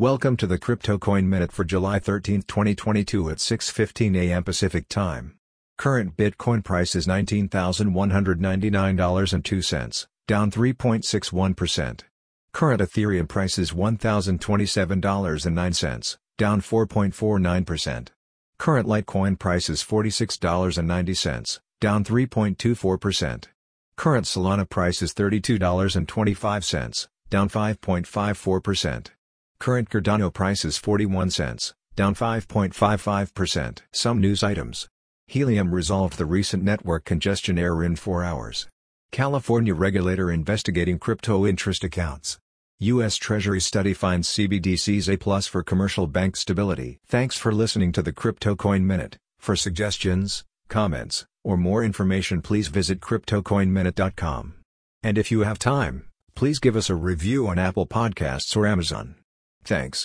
Welcome to the Crypto Coin Minute for July 13, 2022 at 6:15 a.m. Pacific Time. Current Bitcoin price is $19,199.02, down 3.61%. Current Ethereum price is $1,027.09, down 4.49%. Current Litecoin price is $46.90, down 3.24%. Current Solana price is $32.25, down 5.54%. Current Cardano price is 41 cents, down 5.55%. Some news items. Helium resolved the recent network congestion error in 4 hours. California regulator investigating crypto interest accounts. U.S. Treasury study finds CBDCs A plus for commercial bank stability. Thanks for listening to the Crypto Coin Minute. For suggestions, comments, or more information please visit CryptoCoinMinute.com. And if you have time, please give us a review on Apple Podcasts or Amazon. Thanks.